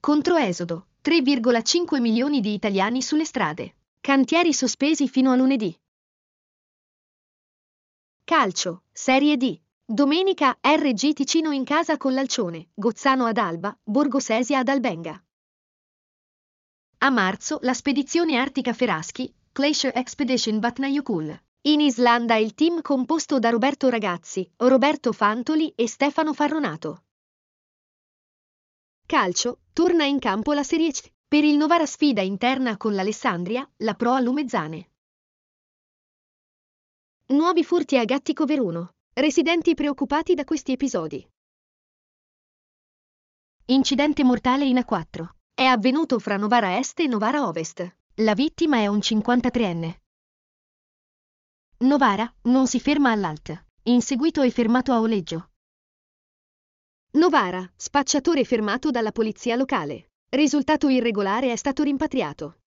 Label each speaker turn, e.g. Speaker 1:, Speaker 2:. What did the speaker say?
Speaker 1: Contro Esodo, 3,5 milioni di italiani sulle strade. Cantieri sospesi fino a lunedì. Calcio, Serie D. Domenica RG Ticino in casa con l'Alcione, Gozzano ad Alba, Borgosesia ad Albenga. A marzo la spedizione artica Feraschi, Glacier Expedition Vatnajökull. In Islanda il team composto da Roberto Ragazzi, Roberto Fantoli e Stefano Farronato. Calcio, torna in campo la Serie C. Per il Novara sfida interna con l'Alessandria, la Pro a Lumezzane. Nuovi furti a Gattico Veruno. Residenti preoccupati da questi episodi. Incidente mortale in A4. È avvenuto fra Novara Est e Novara Ovest. La vittima è un 53enne. Novara non si ferma all'alt. Inseguito e fermato a Oleggio. Novara, spacciatore fermato dalla polizia locale. Risultato irregolare è stato rimpatriato.